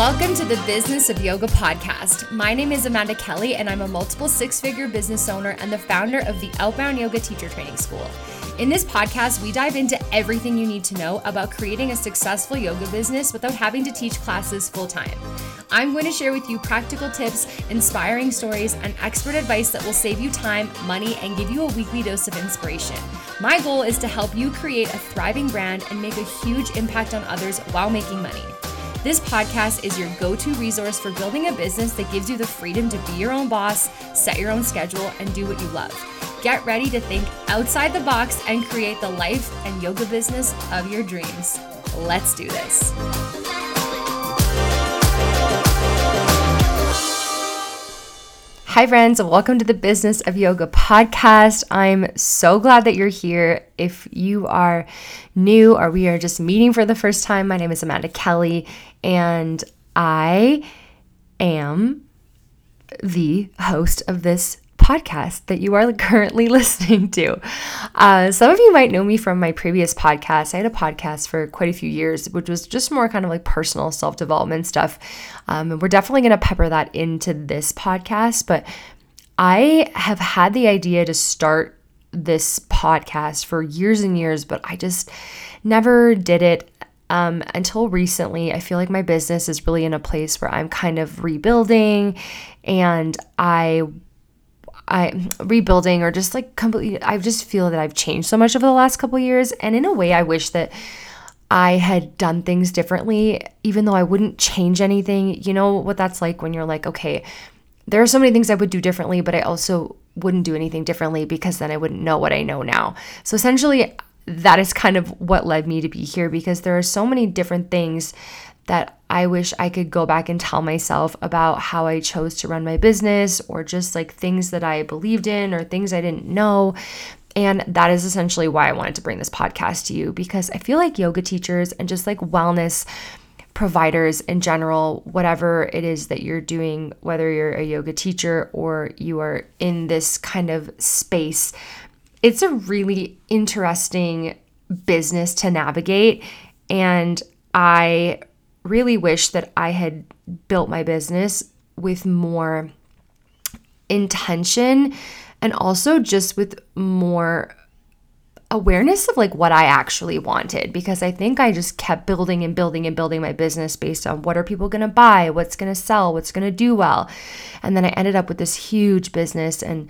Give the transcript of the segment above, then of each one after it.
Welcome to the Business of Yoga podcast. My name is Amanda Kelly, and I'm a multiple six figure business owner and the founder of the Outbound Yoga Teacher Training School. In this podcast, we dive into everything you need to know about creating a successful yoga business without having to teach classes full time. I'm going to share with you practical tips, inspiring stories, and expert advice that will save you time, money, and give you a weekly dose of inspiration. My goal is to help you create a thriving brand and make a huge impact on others while making money. This podcast is your go to resource for building a business that gives you the freedom to be your own boss, set your own schedule, and do what you love. Get ready to think outside the box and create the life and yoga business of your dreams. Let's do this. Hi, friends. Welcome to the Business of Yoga podcast. I'm so glad that you're here. If you are new or we are just meeting for the first time, my name is Amanda Kelly, and I am the host of this podcast that you are currently listening to. Uh, some of you might know me from my previous podcast. I had a podcast for quite a few years, which was just more kind of like personal self development stuff. Um, and we're definitely going to pepper that into this podcast. But I have had the idea to start this podcast for years and years, but I just never did it. Um, until recently, I feel like my business is really in a place where I'm kind of rebuilding and I I rebuilding or just like completely I just feel that I've changed so much over the last couple years and in a way I wish that I had done things differently even though I wouldn't change anything. You know what that's like when you're like, okay, there are so many things I would do differently, but I also wouldn't do anything differently because then I wouldn't know what I know now. So essentially that is kind of what led me to be here because there are so many different things that I wish I could go back and tell myself about how I chose to run my business or just like things that I believed in or things I didn't know. And that is essentially why I wanted to bring this podcast to you because I feel like yoga teachers and just like wellness providers in general, whatever it is that you're doing, whether you're a yoga teacher or you are in this kind of space, it's a really interesting business to navigate. And I really wish that I had built my business with more intention and also just with more awareness of like what I actually wanted because I think I just kept building and building and building my business based on what are people going to buy, what's going to sell, what's going to do well. And then I ended up with this huge business and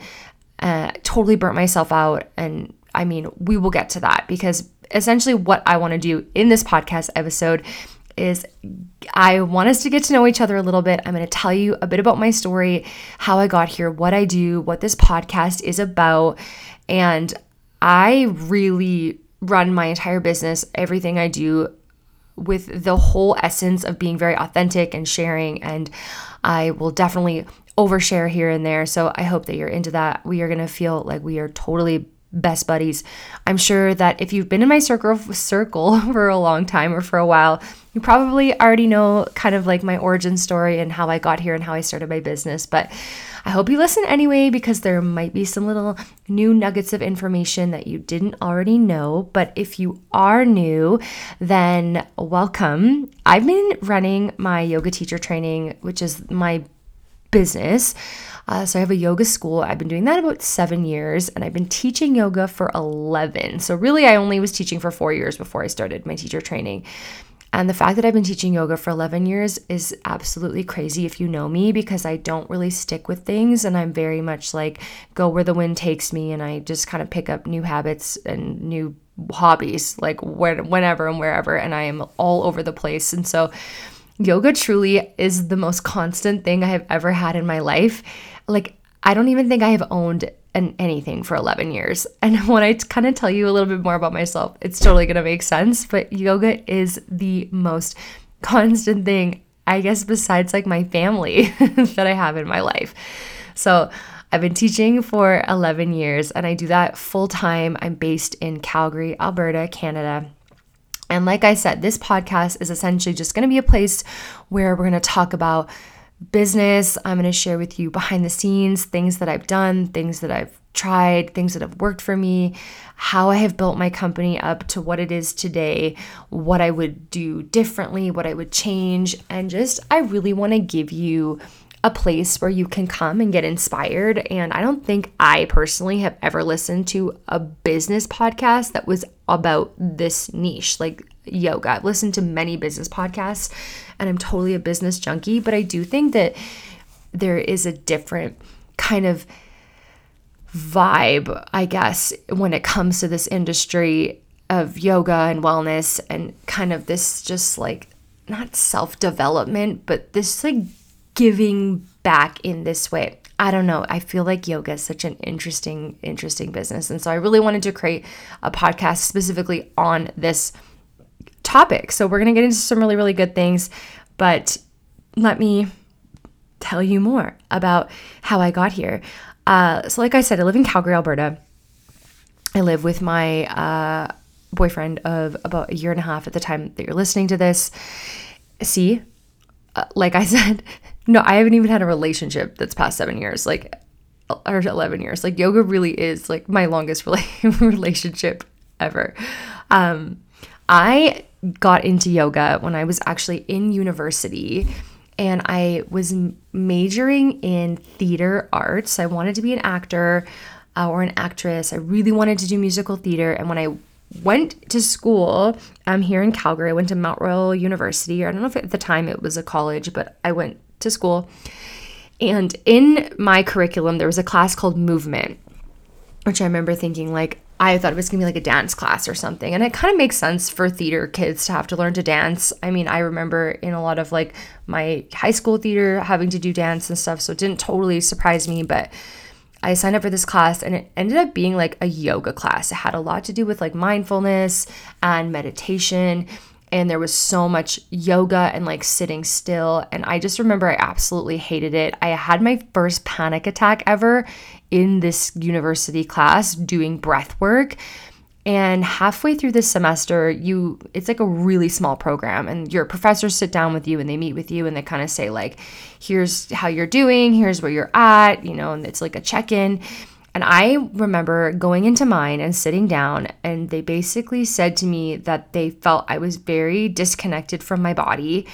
uh, totally burnt myself out. And I mean, we will get to that because essentially what I want to do in this podcast episode is I want us to get to know each other a little bit. I'm going to tell you a bit about my story, how I got here, what I do, what this podcast is about. And I really run my entire business, everything I do with the whole essence of being very authentic and sharing. And I will definitely overshare here and there. So I hope that you're into that. We are going to feel like we are totally best buddies. I'm sure that if you've been in my circle circle for a long time or for a while, you probably already know kind of like my origin story and how I got here and how I started my business, but I hope you listen anyway because there might be some little new nuggets of information that you didn't already know. But if you are new, then welcome. I've been running my yoga teacher training, which is my business. Uh, so I have a yoga school. I've been doing that about seven years, and I've been teaching yoga for 11. So really, I only was teaching for four years before I started my teacher training. And the fact that I've been teaching yoga for 11 years is absolutely crazy if you know me because I don't really stick with things and I'm very much like go where the wind takes me and I just kind of pick up new habits and new hobbies like where, whenever and wherever and I am all over the place. And so yoga truly is the most constant thing I have ever had in my life. Like I don't even think I have owned an anything for 11 years. And when I kind of tell you a little bit more about myself, it's totally going to make sense. But yoga is the most constant thing, I guess, besides like my family that I have in my life. So I've been teaching for 11 years and I do that full time. I'm based in Calgary, Alberta, Canada. And like I said, this podcast is essentially just going to be a place where we're going to talk about business. I'm going to share with you behind the scenes things that I've done, things that I've tried, things that have worked for me, how I have built my company up to what it is today, what I would do differently, what I would change, and just I really want to give you a place where you can come and get inspired. And I don't think I personally have ever listened to a business podcast that was about this niche, like yoga. I've listened to many business podcasts and I'm totally a business junkie, but I do think that there is a different kind of vibe, I guess, when it comes to this industry of yoga and wellness and kind of this just like not self development, but this like giving back in this way. I don't know. I feel like yoga is such an interesting, interesting business. And so I really wanted to create a podcast specifically on this topic. So we're going to get into some really, really good things. But let me tell you more about how I got here. Uh, so, like I said, I live in Calgary, Alberta. I live with my uh, boyfriend of about a year and a half at the time that you're listening to this. See, uh, like I said, no, I haven't even had a relationship that's past seven years, like, or 11 years. Like, yoga really is like my longest relationship ever. Um, I got into yoga when I was actually in university and I was majoring in theater arts. I wanted to be an actor uh, or an actress. I really wanted to do musical theater. And when I went to school um, here in Calgary, I went to Mount Royal University. I don't know if at the time it was a college, but I went to school. And in my curriculum, there was a class called movement, which I remember thinking, like, I thought it was gonna be like a dance class or something. And it kind of makes sense for theater kids to have to learn to dance. I mean, I remember in a lot of like my high school theater having to do dance and stuff, so it didn't totally surprise me, but I signed up for this class and it ended up being like a yoga class. It had a lot to do with like mindfulness and meditation. And there was so much yoga and like sitting still. And I just remember I absolutely hated it. I had my first panic attack ever in this university class doing breath work and halfway through this semester you it's like a really small program and your professors sit down with you and they meet with you and they kind of say like here's how you're doing here's where you're at you know and it's like a check-in and I remember going into mine and sitting down, and they basically said to me that they felt I was very disconnected from my body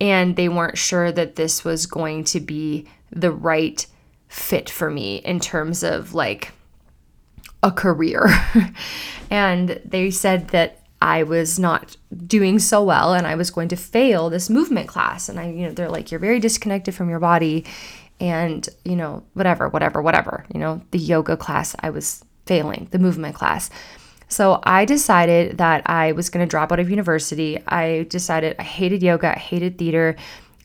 and they weren't sure that this was going to be the right fit for me in terms of like a career. and they said that I was not doing so well and I was going to fail this movement class. And I, you know, they're like, you're very disconnected from your body and, you know, whatever, whatever, whatever. You know, the yoga class, I was failing, the movement class. So I decided that I was going to drop out of university. I decided I hated yoga, I hated theater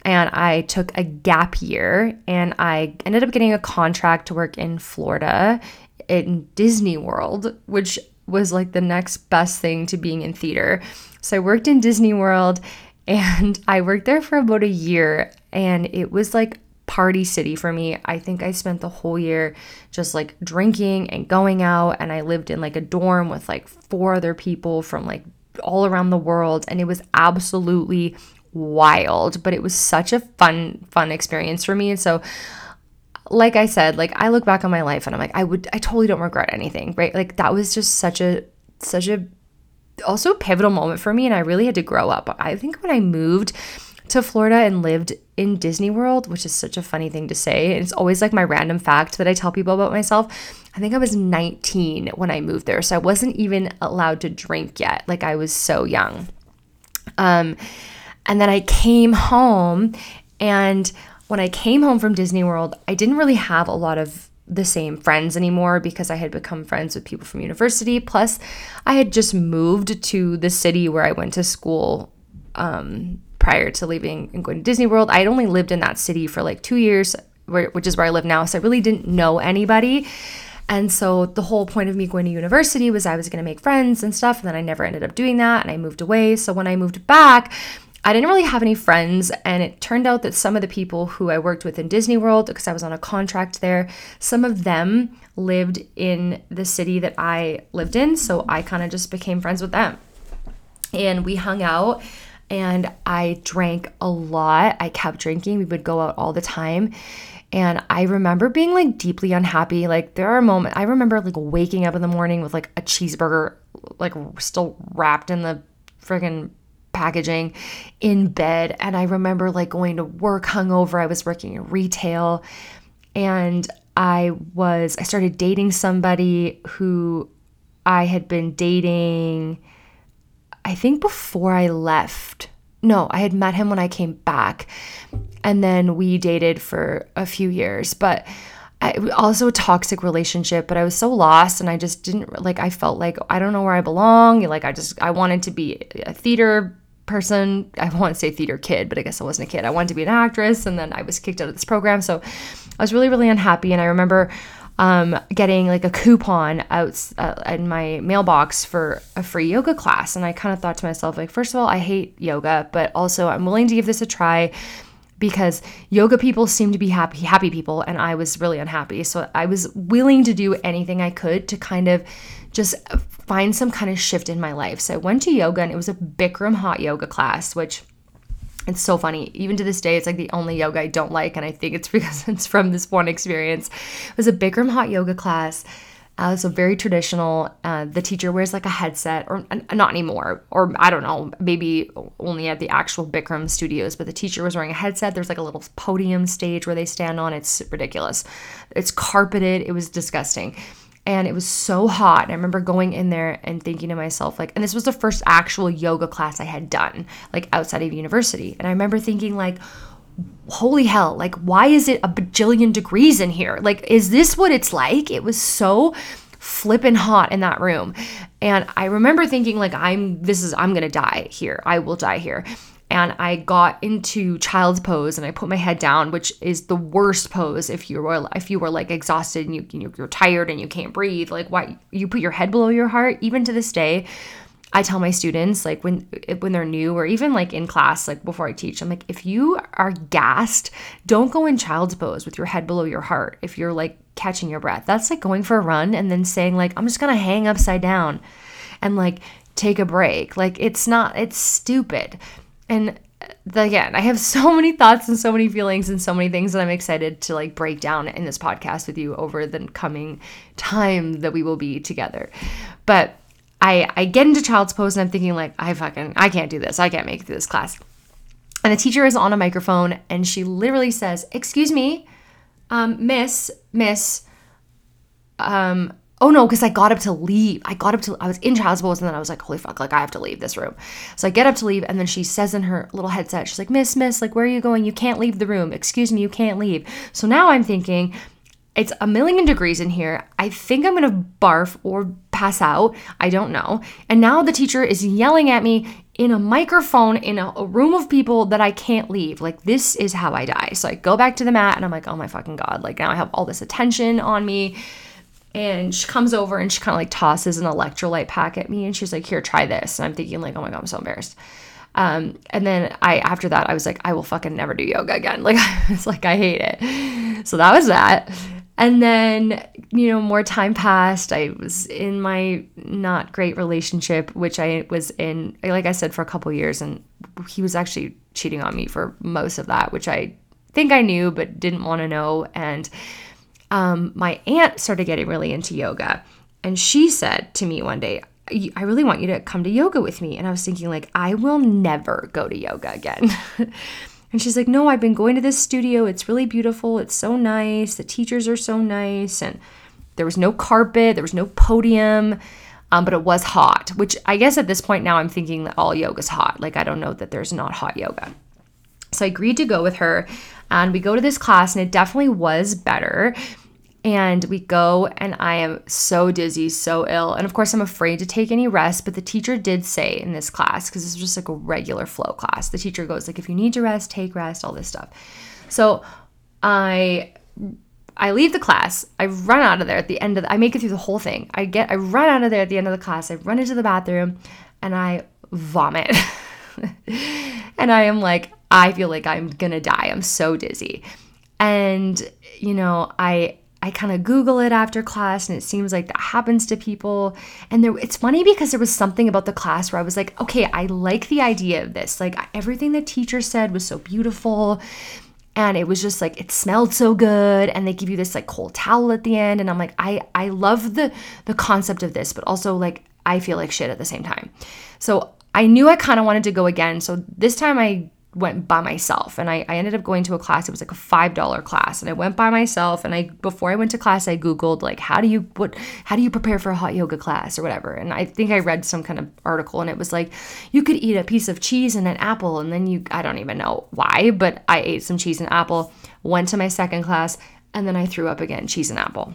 and I took a gap year and I ended up getting a contract to work in Florida in Disney World, which was like the next best thing to being in theater. So I worked in Disney World and I worked there for about a year and it was like party city for me. I think I spent the whole year just like drinking and going out and I lived in like a dorm with like four other people from like all around the world and it was absolutely wild, but it was such a fun, fun experience for me. And so, like I said, like I look back on my life and I'm like, I would, I totally don't regret anything, right? Like that was just such a, such a, also a pivotal moment for me. And I really had to grow up. I think when I moved to Florida and lived in Disney World, which is such a funny thing to say, it's always like my random fact that I tell people about myself. I think I was 19 when I moved there. So I wasn't even allowed to drink yet. Like I was so young. Um, and then I came home, and when I came home from Disney World, I didn't really have a lot of the same friends anymore because I had become friends with people from university. Plus, I had just moved to the city where I went to school um, prior to leaving and going to Disney World. I had only lived in that city for like two years, which is where I live now. So I really didn't know anybody. And so the whole point of me going to university was I was going to make friends and stuff. And then I never ended up doing that. And I moved away. So when I moved back, I didn't really have any friends, and it turned out that some of the people who I worked with in Disney World, because I was on a contract there, some of them lived in the city that I lived in. So I kind of just became friends with them. And we hung out, and I drank a lot. I kept drinking. We would go out all the time. And I remember being like deeply unhappy. Like there are moments I remember like waking up in the morning with like a cheeseburger like still wrapped in the friggin' packaging in bed. And I remember like going to work hungover. I was working in retail and I was, I started dating somebody who I had been dating, I think before I left. No, I had met him when I came back. And then we dated for a few years. But I, also a toxic relationship, but I was so lost and I just didn't like I felt like I don't know where I belong. Like I just I wanted to be a theater person. I want to say theater kid, but I guess I wasn't a kid. I wanted to be an actress and then I was kicked out of this program. So I was really really unhappy and I remember um, getting like a coupon out uh, in my mailbox for a free yoga class and I kind of thought to myself like first of all I hate yoga, but also I'm willing to give this a try because yoga people seem to be happy happy people and I was really unhappy. So I was willing to do anything I could to kind of just find some kind of shift in my life. So I went to yoga and it was a Bikram hot yoga class, which it's so funny. Even to this day, it's like the only yoga I don't like. And I think it's because it's from this one experience. It was a Bikram hot yoga class uh, so very traditional. Uh, the teacher wears like a headset, or uh, not anymore, or I don't know, maybe only at the actual Bikram studios. But the teacher was wearing a headset. There's like a little podium stage where they stand on. It's ridiculous. It's carpeted. It was disgusting, and it was so hot. And I remember going in there and thinking to myself, like, and this was the first actual yoga class I had done, like outside of university. And I remember thinking, like holy hell, like, why is it a bajillion degrees in here? Like, is this what it's like? It was so flippin' hot in that room. And I remember thinking, like, I'm, this is, I'm gonna die here. I will die here. And I got into child's pose and I put my head down, which is the worst pose if you were if you were like exhausted and you you're tired and you can't breathe. Like why you put your head below your heart. Even to this day, I tell my students like when when they're new or even like in class like before I teach I'm like if you are gassed don't go in child's pose with your head below your heart if you're like catching your breath that's like going for a run and then saying like I'm just to hang upside down and like take a break like it's not it's stupid and again, I have so many thoughts and so many feelings and so many things that I'm excited to like break down in this podcast with you over the coming time that we will be together. But I, I get into child's pose and I'm thinking like, I fucking, I can't do this. I can't make it through this class. And the teacher is on a microphone and she literally says, excuse me, um, miss, miss, um, oh no, because I got up to leave. I got up to, I was in child's pose and then I was like, holy fuck, like I have to leave this room. So I get up to leave and then she says in her little headset, she's like, miss, miss, like where are you going? You can't leave the room. Excuse me, you can't leave. So now I'm thinking, it's a million degrees in here. I think I'm gonna barf or pass out. I don't know. And now the teacher is yelling at me in a microphone in a, a, room of people that I can't leave. Like, this is how I die. So I go back to the mat and I'm like, oh my fucking God. Like, now I have all this attention on me. And she comes over and she kind of like tosses an electrolyte pack at me and she's like, here, try this. And I'm thinking, like, oh my God, I'm so embarrassed. Um, and then I, after that, I was like, I will fucking never do yoga again. Like, I was like, I hate it. So that was that. And then, you know, more time passed. I was in my not great relationship, which I was in, like I said, for a couple years. And he was actually cheating on me for most of that, which I think I knew but didn't want to know. And um, my aunt started getting really into yoga. And she said to me one day, I really want you to come to yoga with me. And I was thinking, like, I will never go to yoga again. And she's like, No, I've been going to this studio. It's really beautiful. It's so nice. The teachers are so nice. And there was no carpet, there was no podium, um, but it was hot, which I guess at this point now I'm thinking that all yoga's hot. Like, I don't know that there's not hot yoga. So I agreed to go with her. And we go to this class, and it definitely was better and we go and i am so dizzy so ill. And of course i'm afraid to take any rest but the teacher did say in this class because was just like a regular flow class the teacher goes like if you need to rest take rest all this stuff. So i i leave the class i run out of there at the end of the, i make it through the whole thing. I get i run out of there at the end of the class i run into the bathroom and i vomit. And i am like i feel like i'm gonna die i'm so dizzy. And you know i I kind of Google it after class, and it seems like that happens to people. And there, it's funny because there was something about the class where I was like, okay, I like the idea of this. Like everything the teacher said was so beautiful. and it was just like it smelled so good and they give you this like cold towel at the end and i'm like i i love the the concept of this but also like i feel like shit at the same time so i knew i kind of wanted to go again so this time i went by myself. And I, I ended up going to a class it was like a five dollar class and i went by myself and i before i went to class i googled like how do you what how do you prepare for a hot yoga class or whatever? And i think i read some kind of article and it was like you could eat a piece of cheese and an apple and then you i don't even know why but i ate some cheese and apple went to my second class and then i threw up again cheese and apple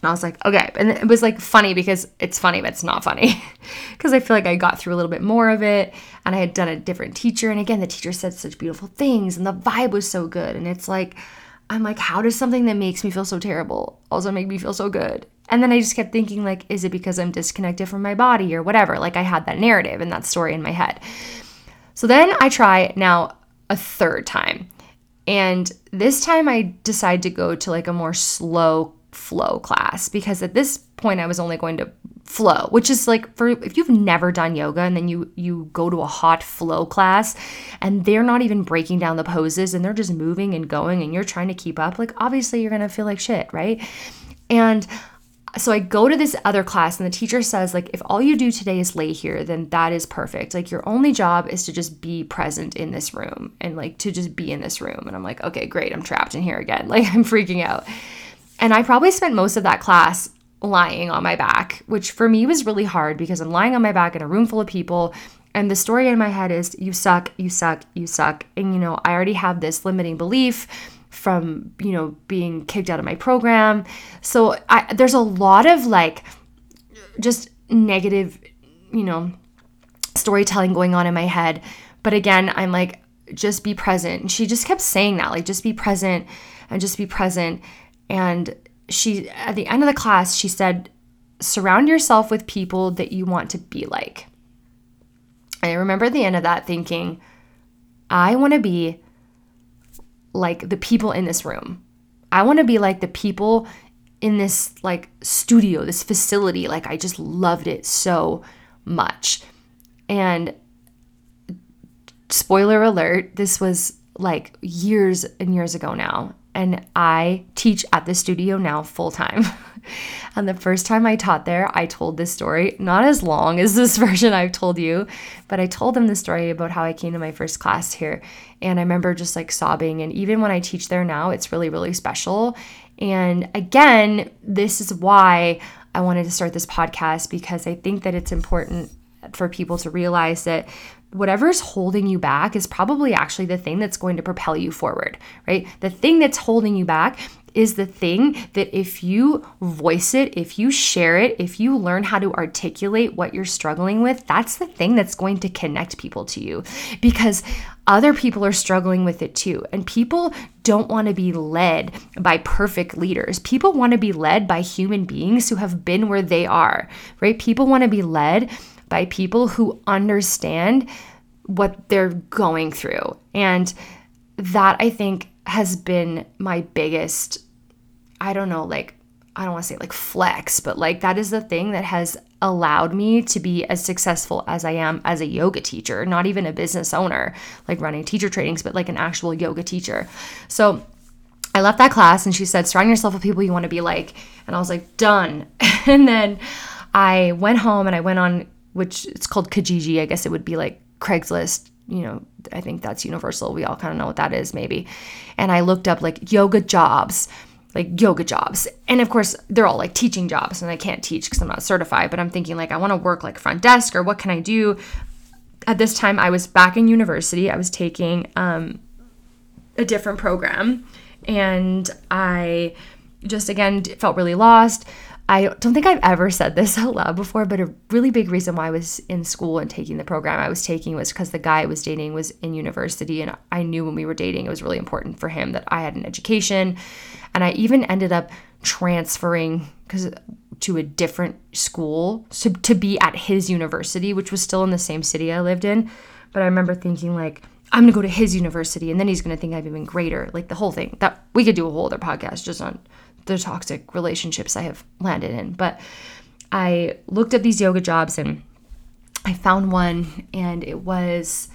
and I was like, okay. And it was like funny because it's funny, but it's not funny. Because I feel like I got through a little bit more of it and I had done a different teacher. And again, the teacher said such beautiful things and the vibe was so good. And it's like, I'm like, how does something that makes me feel so terrible also make me feel so good? And then I just kept thinking, like, is it because I'm disconnected from my body or whatever? Like, I had that narrative and that story in my head. So then I try now a third time. And this time I decide to go to like a more slow flow class because at this point I was only going to flow, which is like for if you've never done yoga and then you you go to a hot flow class and they're not even breaking down the poses and they're just moving and going and you're trying to keep up, like obviously you're going to feel like shit, right? And so I go to this other class and the teacher says like if all you do today is lay here then that is perfect. Like your only job is to just be present in this room and like to just be in this room and I'm like okay great I'm trapped in here again. Like I'm freaking out. And I probably spent most of that class lying on my back, which for me was really hard because I'm lying on my back in a room full of people. And the story in my head is you suck, you suck, you suck. And, you know, I already have this limiting belief from, you know, being kicked out of my program. So I, there's a lot of like just negative, you know, storytelling going on in my head. But again, I'm like, just be present. And she just kept saying that, like, just be present and just be present. And she, at the end of the class, she said, surround yourself with people that you want to be like. And I remember at the end of that thinking, I want to be like the people in this room. I want to be like the people in this like studio, this facility. Like I just loved it so much. And spoiler alert, this was like years and years ago now and I teach at the studio now full time. and the first time I taught there, I told this story, not as long as this version I've told you, but I told them the story about how I came to my first class here. And I remember just like sobbing. And even when I teach there now, it's really, really special. And again, this is why I wanted to start this podcast because I think that it's important for people to realize that whatever's holding you back is probably actually the thing that's going to propel you forward, right? The thing that's holding you back is the thing that if you voice it, if you share it, if you learn how to articulate what you're struggling with, that's the thing that's going to connect people to you because other people are struggling with it too. And people don't want to be led by perfect leaders. People want to be led by human beings who have been where they are, right? People want to be led by people who understand what they're going through. And that I think has been my biggest, I don't know, like, I don't want to say like flex, but like that is the thing that has allowed me to be as successful as I am as a yoga teacher, not even a business owner, like running teacher trainings, but like an actual yoga teacher. So I left that class and she said, surround yourself with people you want to be like. And I was like, done. and then I went home and I went on which it's called Kijiji. I guess it would be like Craigslist. You know, I think that's universal. We all kind of know what that is, maybe. And I looked up like yoga jobs, like yoga jobs. And of course, they're all like teaching jobs, and I can't teach because I'm not certified. But I'm thinking like I want to work like front desk, or what can I do? At this time, I was back in university. I was taking um, a different program, and I just again felt really lost. I don't think I've ever said this out loud before, but a really big reason why I was in school and taking the program I was taking was because the guy I was dating was in university. And I knew when we were dating, it was really important for him that I had an education. And I even ended up transferring because uh, to a different school to, to be at his university, which was still in the same city I lived in. But I remember thinking, like, I'm gonna go to his university and then he's gonna think I'm even greater. Like the whole thing. That we could do a whole other podcast just on the toxic relationships I have landed in. But I looked at these yoga jobs and I found one, and it was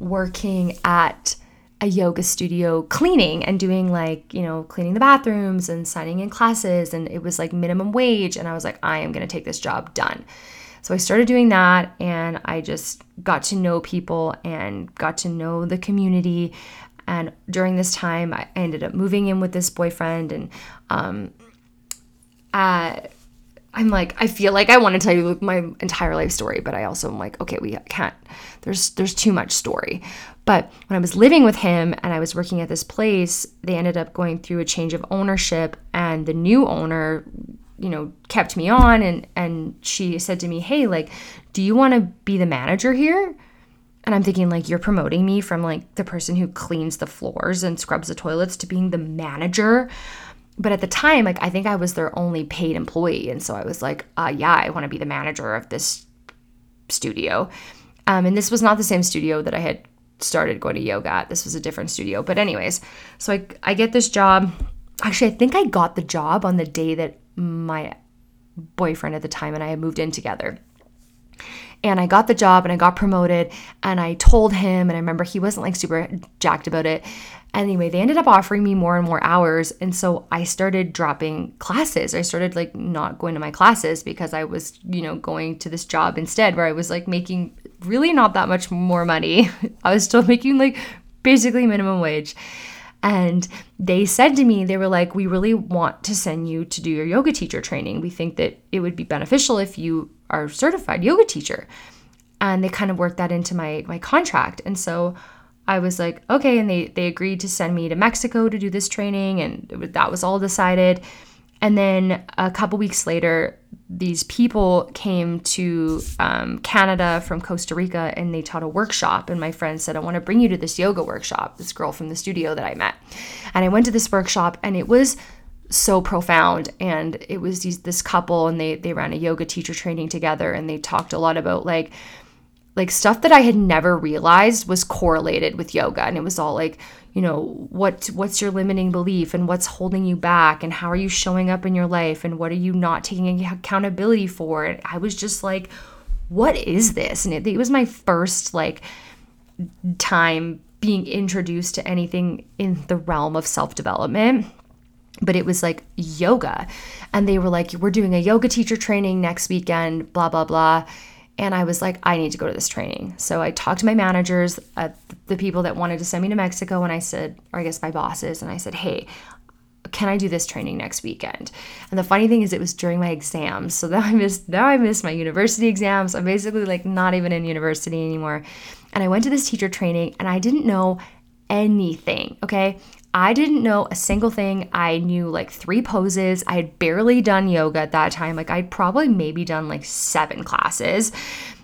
working at a yoga studio cleaning and doing like, you know, cleaning the bathrooms and signing in classes. And it was like minimum wage. And I was like, I am going to take this job done. So I started doing that and I just got to know people and got to know the community. And during this time, I ended up moving in with this boyfriend. And um, uh, I'm like, I feel like I want to tell you my entire life story, but I also am like, okay, we can't. There's there's too much story. But when I was living with him and I was working at this place, they ended up going through a change of ownership and the new owner, you know, kept me on and and she said to me, "Hey, like, do you want to be the manager here?" And I'm thinking like you're promoting me from like the person who cleans the floors and scrubs the toilets to being the manager. But at the time, like I think I was their only paid employee, and so I was like, uh, "Yeah, I want to be the manager of this studio." Um, and this was not the same studio that I had started going to yoga at. This was a different studio. But, anyways, so I, I get this job. Actually, I think I got the job on the day that my boyfriend at the time and I had moved in together. And I got the job and I got promoted and I told him, and I remember he wasn't like super jacked about it. Anyway, they ended up offering me more and more hours. And so I started dropping classes. I started like not going to my classes because I was, you know, going to this job instead where I was like making really not that much more money. I was still making like basically minimum wage. And they said to me, they were like, We really want to send you to do your yoga teacher training. We think that it would be beneficial if you are certified yoga teacher. And they kind of worked that into my my contract. And so I was like, okay, and they they agreed to send me to Mexico to do this training, and that was all decided. And then a couple weeks later, these people came to um, Canada from Costa Rica and they taught a workshop. And my friend said, I want to bring you to this yoga workshop, this girl from the studio that I met. And I went to this workshop and it was so profound. And it was these, this couple and they, they ran a yoga teacher training together and they talked a lot about like, like stuff that I had never realized was correlated with yoga. And it was all like, you know, what what's your limiting belief and what's holding you back and how are you showing up in your life and what are you not taking accountability for? And I was just like, what is this? And it, it was my first like time being introduced to anything in the realm of self-development but it was like yoga and they were like we're doing a yoga teacher training next weekend blah blah blah and I was like, I need to go to this training. So I talked to my managers, uh, the people that wanted to send me to Mexico, and I said, or I guess my bosses, and I said, hey, can I do this training next weekend? And the funny thing is, it was during my exams. So now I missed now I missed my university exams. I'm basically like not even in university anymore. And I went to this teacher training, and I didn't know anything. Okay, I didn't know a single thing. I knew like three poses. I had barely done yoga at that time. Like I'd probably maybe done like seven classes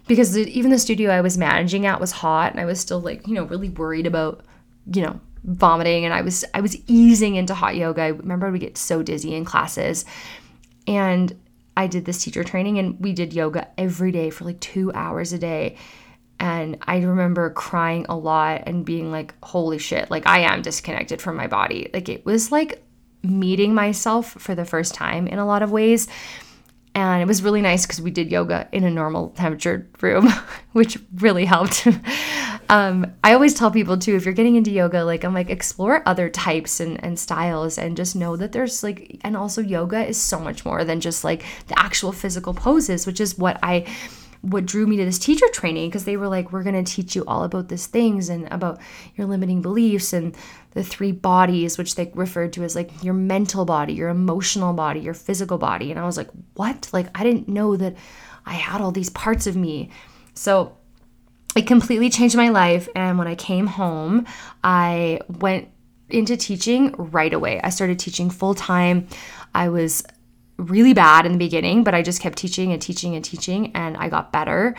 because even the studio I was managing at was hot and I was still like, you know, really worried about, you know, vomiting and I was I was easing into hot yoga. I remember would get so dizzy in classes. And I did this teacher training and we did yoga every day for like 2 hours a day. And I remember crying a lot and being like, holy shit, like I am disconnected from my body. Like it was like meeting myself for the first time in a lot of ways. And it was really nice because we did yoga in a normal temperature room, which really helped. um, I always tell people too, if you're getting into yoga, like I'm like, explore other types and, and styles and just know that there's like, and also yoga is so much more than just like the actual physical poses, which is what I what drew me to this teacher training because they were like, we're going to teach you all about these things and about your limiting beliefs and the three bodies, which they referred to as like your mental body, your emotional body, your physical body. And I was like, what? Like, I didn't know that I had all these parts of me. So it completely changed my life. And when I came home, I went into teaching right away. I started teaching full time. I was really bad in the beginning, but I just kept teaching and teaching and teaching, and I got better.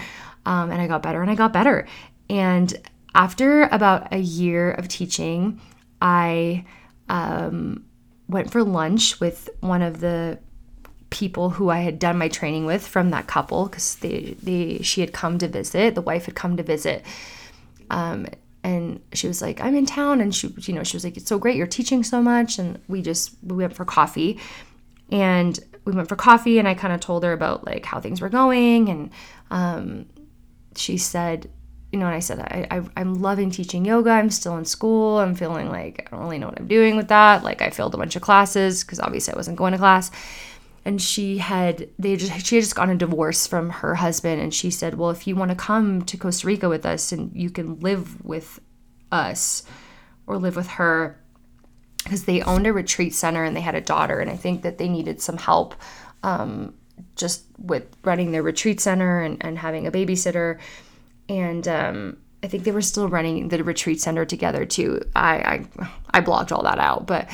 Um, and I got better and I got better. And after about a year of teaching, I um, went for lunch with one of the people who I had done my training with from that couple because they, they she had come to visit. The wife had come to visit. Um, and she was like, "I'm in town," and she, you know, she was like, "It's so great, you're teaching so much." And we just we went for coffee, and we went for coffee and I kind of told her about like how things were going and um, she said you know, and I said, I, I, I'm loving teaching yoga. I'm still in school. I'm feeling like I don't really know what I'm doing with that. Like I failed a bunch of classes because obviously I wasn't going to class. And she had they just she had just gotten a divorce from her husband, and she said, well, if you want to come to Costa Rica with us and you can live with us or live with her, because they owned a retreat center and they had a daughter, and I think that they needed some help. Um, just with running their retreat center and, and having a babysitter and um, I think they were still running the retreat center together too. I I, I blocked all that out, but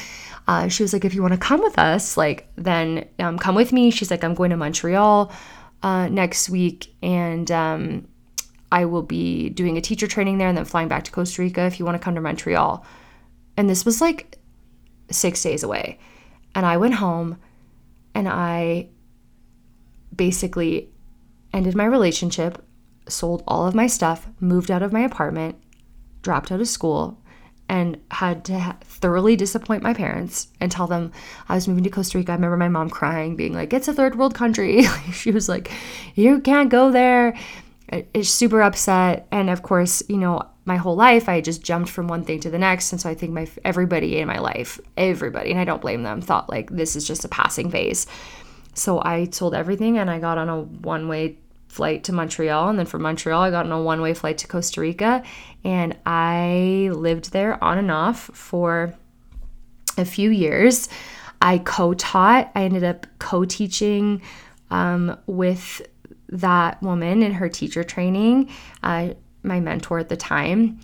uh, she was like, if you want to come with us, like then um, come with me. She's like, I'm going to Montreal uh, next week, and um, I will be doing a teacher training there, and then flying back to Costa Rica. If you want to come to Montreal, and this was like six days away, and I went home, and I basically ended my relationship sold all of my stuff, moved out of my apartment, dropped out of school, and had to thoroughly disappoint my parents and tell them I was moving to Costa Rica. I remember my mom crying, being like, It's a third world country. she was like, You can't go there. It's super upset. And of course, you know, my whole life I just jumped from one thing to the next. And so I think my everybody in my life, everybody, and I don't blame them, thought like this is just a passing phase. So I sold everything and I got on a one way flight to Montreal. And then from Montreal, I got on a one way flight to Costa Rica. And I lived there on and off for a few years. I co taught, I ended up co teaching um, with that woman in her teacher training, uh, my mentor at the time.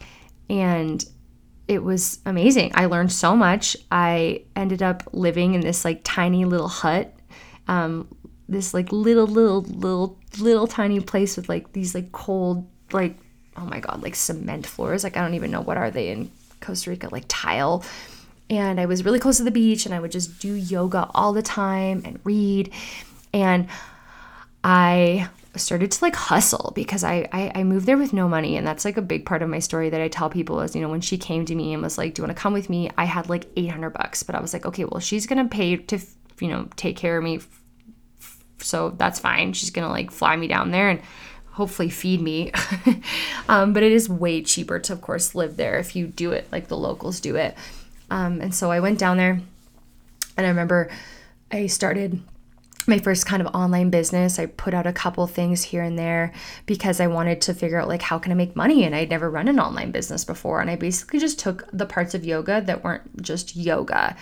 And it was amazing. I learned so much. I ended up living in this like tiny little hut um, this like little little little little tiny place with like these like cold like oh my god like cement floors like i don't even know what are they in costa rica like tile and i was really close to the beach and i would just do yoga all the time and read and i started to like hustle because I, I, I moved there with no money and that's like a big part of my story that I tell people is you know when she came to me and was like do you want to come with me I had like 800 bucks but I was like okay well she's gonna pay to you know take care of me so that's fine. She's gonna like fly me down there and hopefully feed me. um, but it is way cheaper to, of course, live there if you do it like the locals do it. Um, and so I went down there and I remember I started my first kind of online business. I put out a couple things here and there because I wanted to figure out like how can I make money and I'd never run an online business before and I basically just took the parts of yoga that weren't just yoga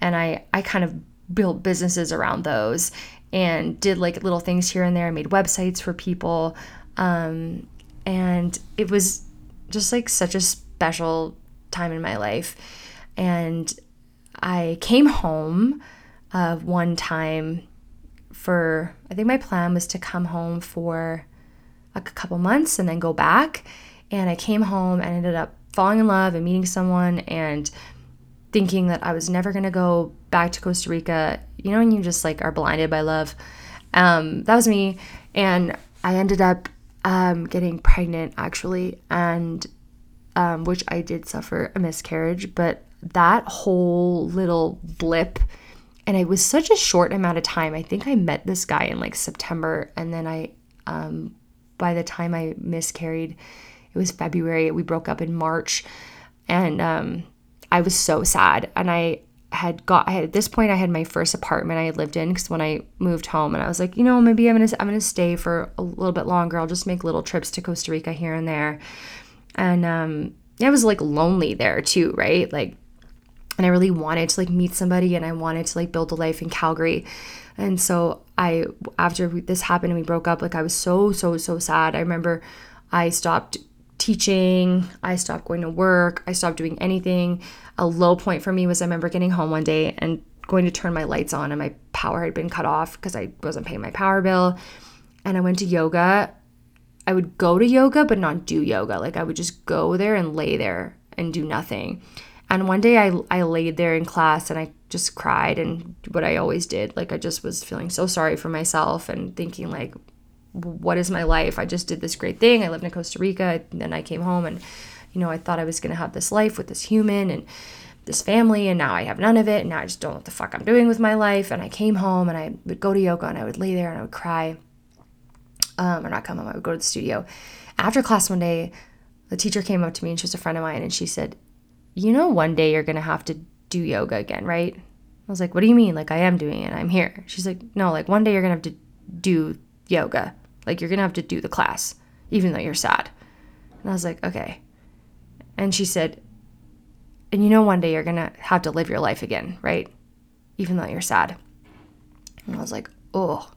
and I I kind of built businesses around those and did like little things here and there. I made websites for people. Um, and it was just like such a special time in my life. And I came home uh, one time for, I think my plan was to come home for a couple months and then go back. And I came home and ended up falling in love and meeting someone and thinking that I was never going to go back to Costa Rica. You know, when you just like are blinded by love. Um, that was me. And I ended up um, getting pregnant actually, and um, which I did suffer a miscarriage. But that whole little blip, and it was such a short amount of time. I think I met this guy in like September, and then I, um, by the time I miscarried, it was February. We broke up in March, and um, I was so sad. And I had got I had, at this point I had my first apartment I had lived in because when I moved home and I was like, you know, maybe I'm gonna I'm gonna stay for a little bit longer. I'll just make little trips to Costa Rica here and there. And um I was like lonely there too, right? Like and I really wanted to like meet somebody and I wanted to like build a life in Calgary. And so I after this happened and we broke up, like I was so so so sad. I remember I stopped teaching, I stopped going to work, I stopped doing anything. A low point for me was I remember getting home one day and going to turn my lights on and my power had been cut off because I wasn't paying my power bill. And I went to yoga. I would go to yoga but not do yoga. Like I would just go there and lay there and do nothing. And one day I I laid there in class and I just cried and what I always did. Like I just was feeling so sorry for myself and thinking like what is my life? I just did this great thing. I lived in Costa Rica, then I came home, and you know, I thought I was gonna have this life with this human and this family, and now I have none of it, and now I just don't know what the fuck I'm doing with my life. And I came home, and I would go to yoga, and I would lay there, and I would cry. Um, or not come home. I would go to the studio. After class one day, the teacher came up to me and she was a friend of mine and she said, You know, one day you're going to have to do yoga again, right? I was like, What do you mean? Like, I am doing it. I'm here. She's like, No, like one day you're going to have to do yoga. Like, you're going to have to do the class, even though you're sad. And I was like, Okay. And she said, And you know, one day you're going to have to live your life again, right? Even though you're sad. And I was like, Oh.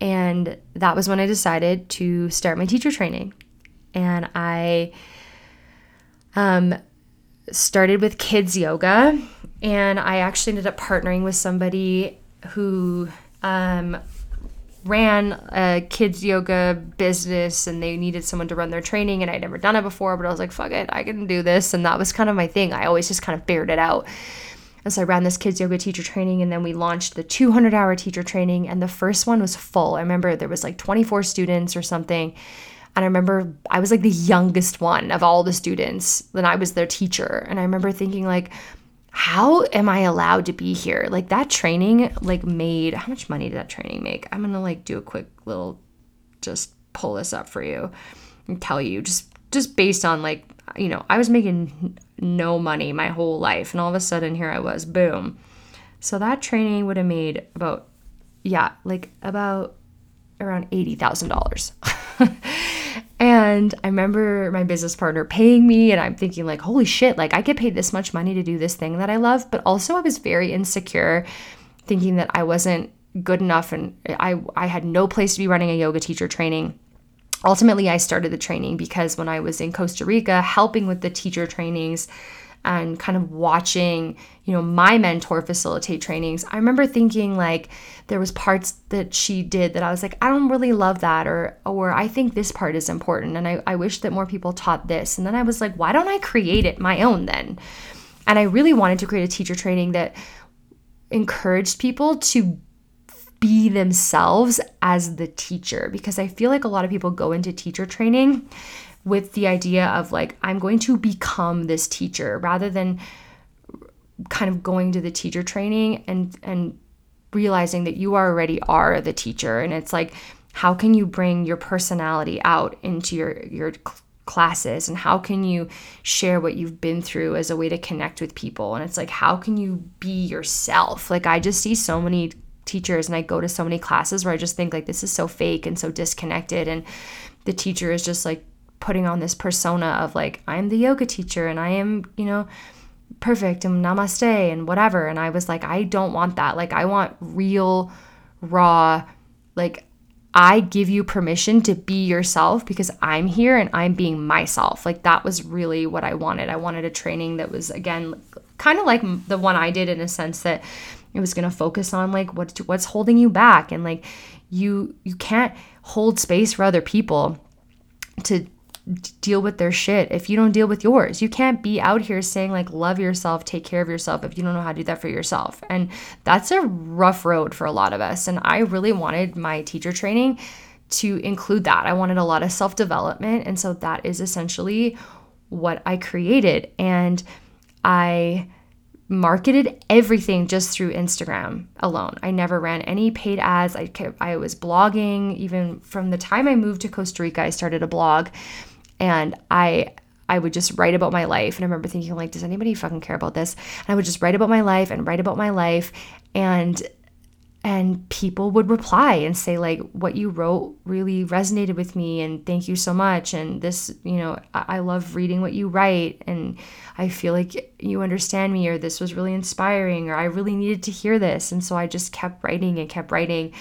And that was when I decided to start my teacher training and I um, started with kids yoga. And I actually ended up partnering with somebody who um, ran a kids yoga business and they needed someone to run their training. And I'd never done it before, but I was like, fuck it, I can do this. And that was kind of my thing. I always just kind of figured it out. And so I ran this kids yoga teacher training and then we launched the 200 hour teacher training and the first one was full. I remember there was like 24 students or something and I remember I was like the youngest one of all the students, and I was their teacher. And I remember thinking, like, how am I allowed to be here? Like that training, like made how much money did that training make? I'm gonna like do a quick little, just pull this up for you and tell you just just based on like you know I was making no money my whole life, and all of a sudden here I was, boom. So that training would have made about yeah like about around eighty thousand dollars. And I remember my business partner paying me, and I'm thinking, like, holy shit, like I get paid this much money to do this thing that I love. But also, I was very insecure, thinking that I wasn't good enough and I, I had no place to be running a yoga teacher training. Ultimately, I started the training because when I was in Costa Rica helping with the teacher trainings, and kind of watching, you know, my mentor facilitate trainings, I remember thinking like there was parts that she did that I was like, I don't really love that or or I think this part is important and I, I wish that more people taught this. And then I was like, why don't I create it my own then? And I really wanted to create a teacher training that encouraged people to be themselves as the teacher because I feel like a lot of people go into teacher training with the idea of like, I'm going to become this teacher rather than kind of going to the teacher training and, and, realizing that you already are the teacher. And it's like how can you bring your personality out into your your classes? And how can you share what you've been through as a way to connect with people? And it's like how can you be yourself? Like i just see so many teachers and i go to so many classes where i just think like this is so fake and so disconnected. And the teacher is just like putting on this persona of like I'm the yoga teacher and I am, you know, perfect and namaste and whatever and I was like I don't want that. Like I want real raw like I give you permission to be yourself because I'm here and I'm being myself. Like that was really what I wanted. I wanted a training that was again kind of like the one I did in a sense that it was going to focus on like what's what's holding you back and like you you can't hold space for other people to deal with their shit if you don't deal with yours. You can't be out here saying, like, love yourself, take care of yourself if you don't know how to do that for yourself. And that's a rough road for a lot of us. And I really wanted my teacher training to include that. I wanted a lot of self development. And so that is essentially what I created. And I marketed everything just through Instagram alone. I never ran any paid ads. I kept, I was blogging even from the time I moved to Costa Rica. I started a blog and I I would just write about my life. And I remember thinking, like, does anybody fucking care about this? And I would just write about my life and write about my life. And and people would reply and say like what you wrote really resonated with me and thank you so much and this you know I, I love reading what you write and i feel like you understand me or this was really inspiring or i really needed to hear this and so i just kept writing and kept writing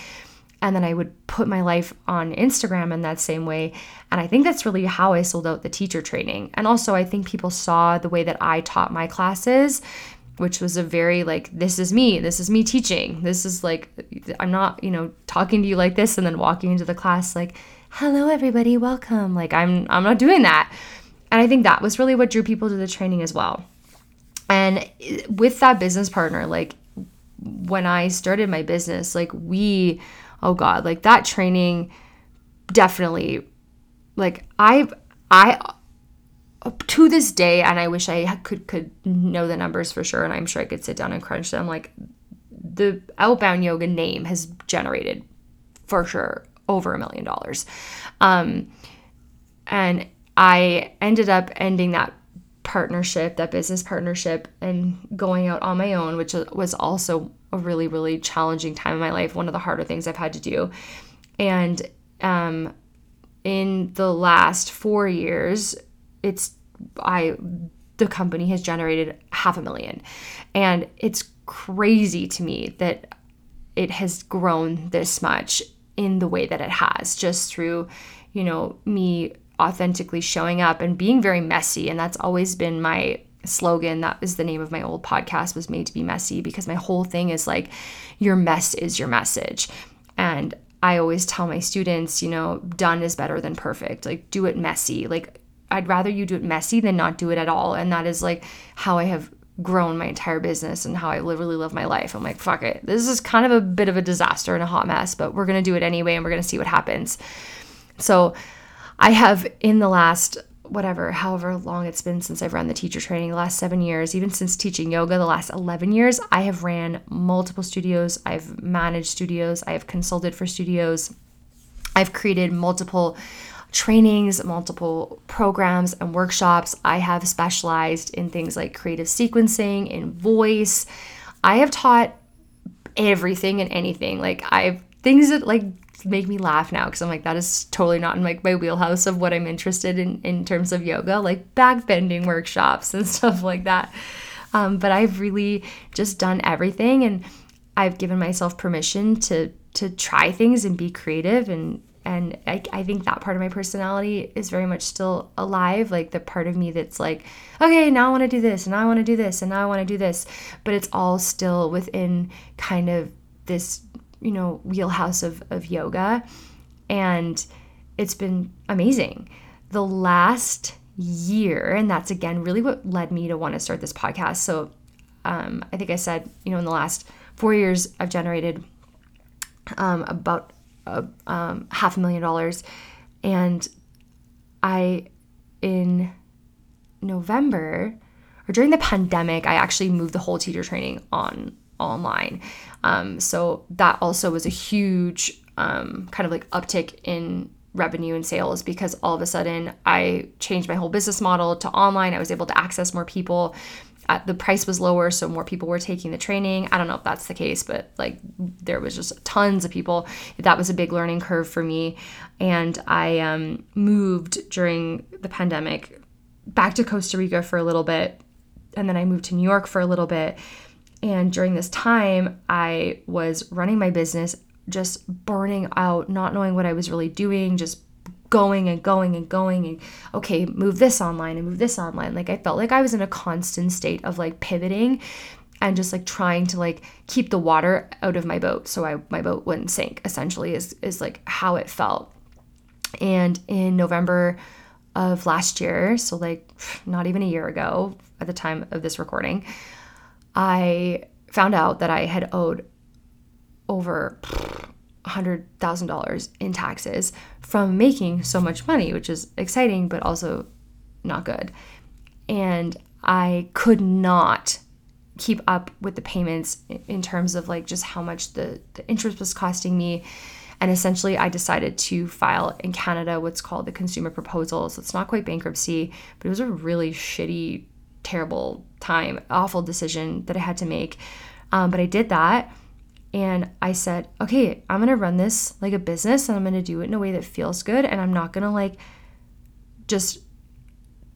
and then I would put my life on Instagram in that same way. And I think that's really how I sold out the teacher training. And also, I think people saw the way that I taught my classes, which was a very like, this is me, this is me teaching. This is like, I'm not, you know, talking to you like this and then walking into the class like, hello, everybody, welcome. Like, I'm, I'm not doing that. And I think that was really what drew people to the training as well. And with that business partner, like, when I started my business, like, we, oh god like that training definitely like i i to this day and i wish i could could know the numbers for sure and i'm sure i could sit down and crunch them like the outbound yoga name has generated for sure over a million dollars. Um and I ended up ending that partnership, that business partnership, and going out on my own, which was also a really, really challenging time in my life. One of the harder things I've had to do. And um, in the last four years, it's I the company has generated half a million, and it's crazy to me that it has grown this much in the way that it has, just through, you know, me authentically showing up and being very messy. And that's always been my slogan. That is the name of my old podcast was made to be messy because my whole thing is like your mess is your message. And I always tell my students, you know, done is better than perfect. Like do it messy. Like I'd rather you do it messy than not do it at all. And that is like how I have grown my entire business and how I literally live my life. I'm like, fuck it. This is kind of a bit of a disaster and a hot mess, but we're going to do it anyway and we're going to see what happens. So I have in the last whatever, however long it's been since I've run the teacher training, the last seven years, even since teaching yoga, the last 11 years, I have ran multiple studios. I've managed studios. I have consulted for studios. I've created multiple trainings, multiple programs and workshops. I have specialized in things like creative sequencing, in voice. I have taught everything and anything. Like I've things that like make me laugh now because I'm like, that is totally not in like my wheelhouse of what I'm interested in in terms of yoga, like back bending workshops and stuff like that. Um, but I've really just done everything and I've given myself permission to to try things and be creative and and I, I think that part of my personality is very much still alive like the part of me that's like okay now i want to do this and i want to do this and now i want to do this but it's all still within kind of this you know wheelhouse of, of yoga. And it's been amazing. The last year and that's again really what led me to want to start this podcast. So um, i think i said you know in the last four years i've generated um, about uh, um, half a million dollars. And i in november or during the pandemic i actually moved the whole teacher training on online. Um, so that also was a huge um, kind of like uptick in revenue and sales because all of a sudden I changed my whole business model to online. I was able to access more people. Uh, the price was lower, so more people were taking the training. I don't know if that's the case, but like there was just tons of people. That was a big learning curve for me. And I um, moved during the pandemic back to Costa Rica for a little bit. And then I moved to New York for a little bit and during this time, I was running my business, just burning out, not knowing what I was really doing, just going and going and going and okay, move this online and move this online. Like I felt like I was in a constant state of like pivoting and just like trying to like keep the water out of my boat so I my boat wouldn't sink essentially is is like how it felt. And in November of last year, so like not even a year ago at the time of this recording, I found out that I had owed over $100,000 in taxes from making so much money, which is exciting, but also not good. And I could not keep up with the payments in terms of like just how much the, the interest was costing me. And essentially, I decided to file in Canada what's called the consumer proposal. So it's not quite bankruptcy, but it was a really shitty terrible time, awful decision that I had to make. Um, but I did that. And I said, okay, I'm going to run this like a business and I'm going to do it in a way that feels good. And I'm not going to like just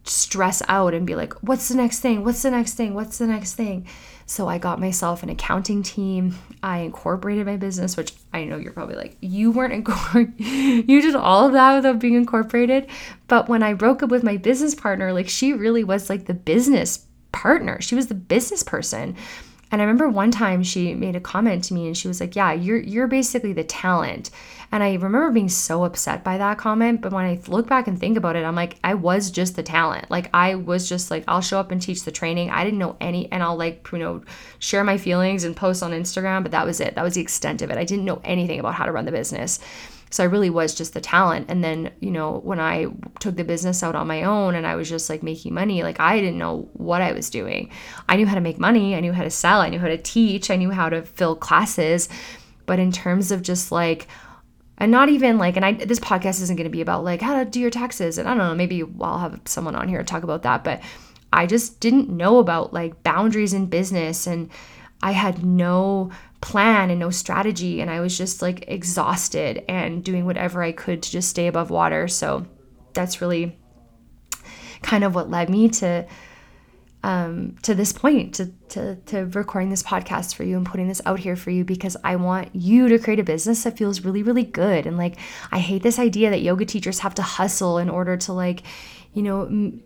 stress out and be like, what's the next thing? What's the next thing? What's the next thing? So I got myself an accounting team. I incorporated my business, which I know you're probably like, you weren't incorporated. you did all of that without being incorporated. But when I broke up with my business partner, like she really was like the business partner. She was the business person. And I remember one time she made a comment to me and she was like, "Yeah, you're you're basically the talent." And I remember being so upset by that comment, but when I look back and think about it, I'm like, I was just the talent. Like I was just like, I'll show up and teach the training. I didn't know any and I'll like, you know, share my feelings and post on Instagram, but that was it. That was the extent of it. I didn't know anything about how to run the business. So I really was just the talent. And then, you know, when I took the business out on my own and I was just like making money, like I didn't know what I was doing. I knew how to make money, I knew how to sell, I knew how to teach, I knew how to fill classes. But in terms of just like and not even like and i this podcast isn't going to be about like how to do your taxes and i don't know maybe i'll have someone on here talk about that but i just didn't know about like boundaries in business and i had no plan and no strategy and i was just like exhausted and doing whatever i could to just stay above water. So that's really kind of what led me to um, to this point to, to to recording this podcast for you and putting this out here for you because I want you to create a business that feels really really good. And like I hate this idea that yoga teachers have to hustle in order to like you know m-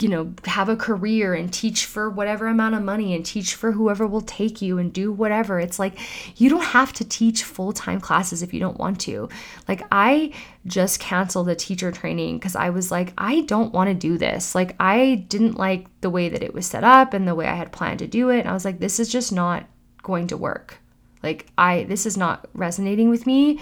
you know, have a career and teach for whatever amount of money and teach for whoever will take you and do whatever. It's like you don't have to teach full time classes if you don't want to. Like, I just canceled the teacher training because I was like, I don't want to do this. Like, I didn't like the way that it was set up and the way I had planned to do it. And I was like, this is just not going to work. Like, I, this is not resonating with me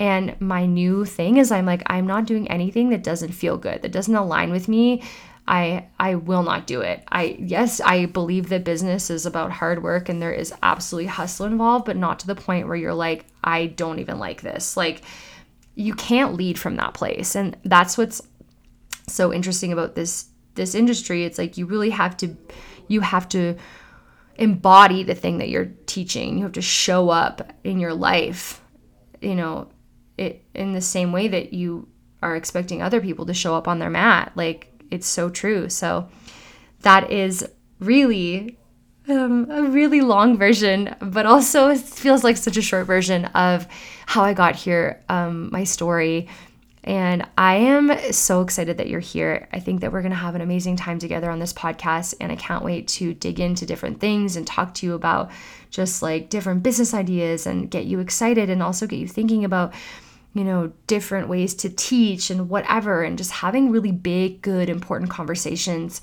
and my new thing is I'm like I'm not doing anything that doesn't feel good, that doesn't align with me. I I will not do it. I yes, I believe that business is about hard work and there is absolutely hustle involved, but not to the point where you're like I don't even like this. Like you can't lead from that place. And that's what's so interesting about this this industry. It's like you really have to you have to embody the thing that you're teaching. You have to show up in your life, you know, it in the same way that you are expecting other people to show up on their mat. Like it's so true. So that is really um, a really long version, but also it feels like such a short version of how I got here, um, my story. And I am so excited that you're here. I think that we're going to have an amazing time together on this podcast. And I can't wait to dig into different things and talk to you about just like different business ideas and get you excited and also get you thinking about you know, different ways to teach and whatever, and just having really big, good, important conversations,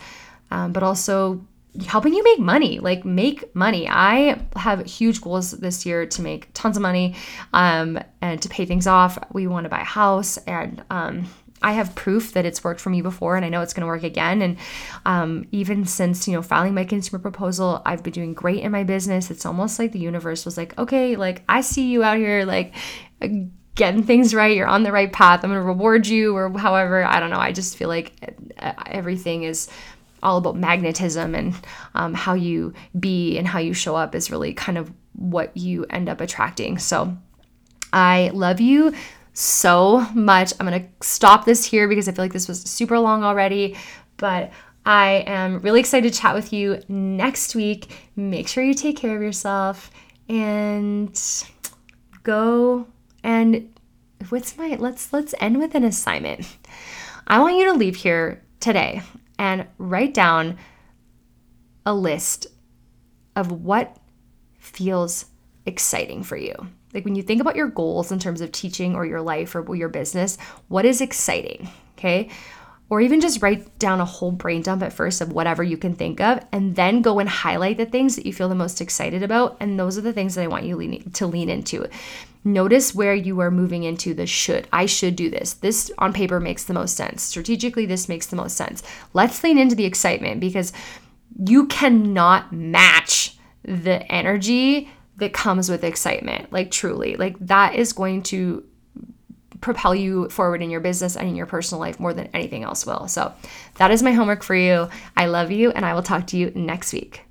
um, but also helping you make money like make money i have huge goals this year to make tons of money um, and to pay things off we want to buy a house and um, I have proof that it's worked for me before, and I know it's going to work again. And um, even since you know filing my consumer proposal, I've been doing great in my business. It's almost like the universe was like, okay, like I see you out here, like getting things right, you're on the right path. I'm going to reward you, or however. I don't know. I just feel like uh, everything is all about magnetism and um, how you be and how you show up is really kind of what you end up attracting. So I love you so much. I'm going to stop this here because I feel like this was super long already, but I am really excited to chat with you next week. Make sure you take care of yourself and go and what's my let's let's end with an assignment. I want you to leave here today and write down a list of what feels exciting for you. Like when you think about your goals in terms of teaching or your life or your business, what is exciting? Okay or even just write down a whole brain dump at first of whatever you can think of and then go and highlight the things that you feel the most excited about and those are the things that I want you to lean into. Notice where you are moving into the should. I should do this. This on paper makes the most sense. Strategically this makes the most sense. Let's lean into the excitement because you cannot match the energy that comes with excitement. Like truly. Like that is going to propel you forward in your business and in your personal life more than anything else will. So, that is my homework for you. I love you, and I will talk to you next week.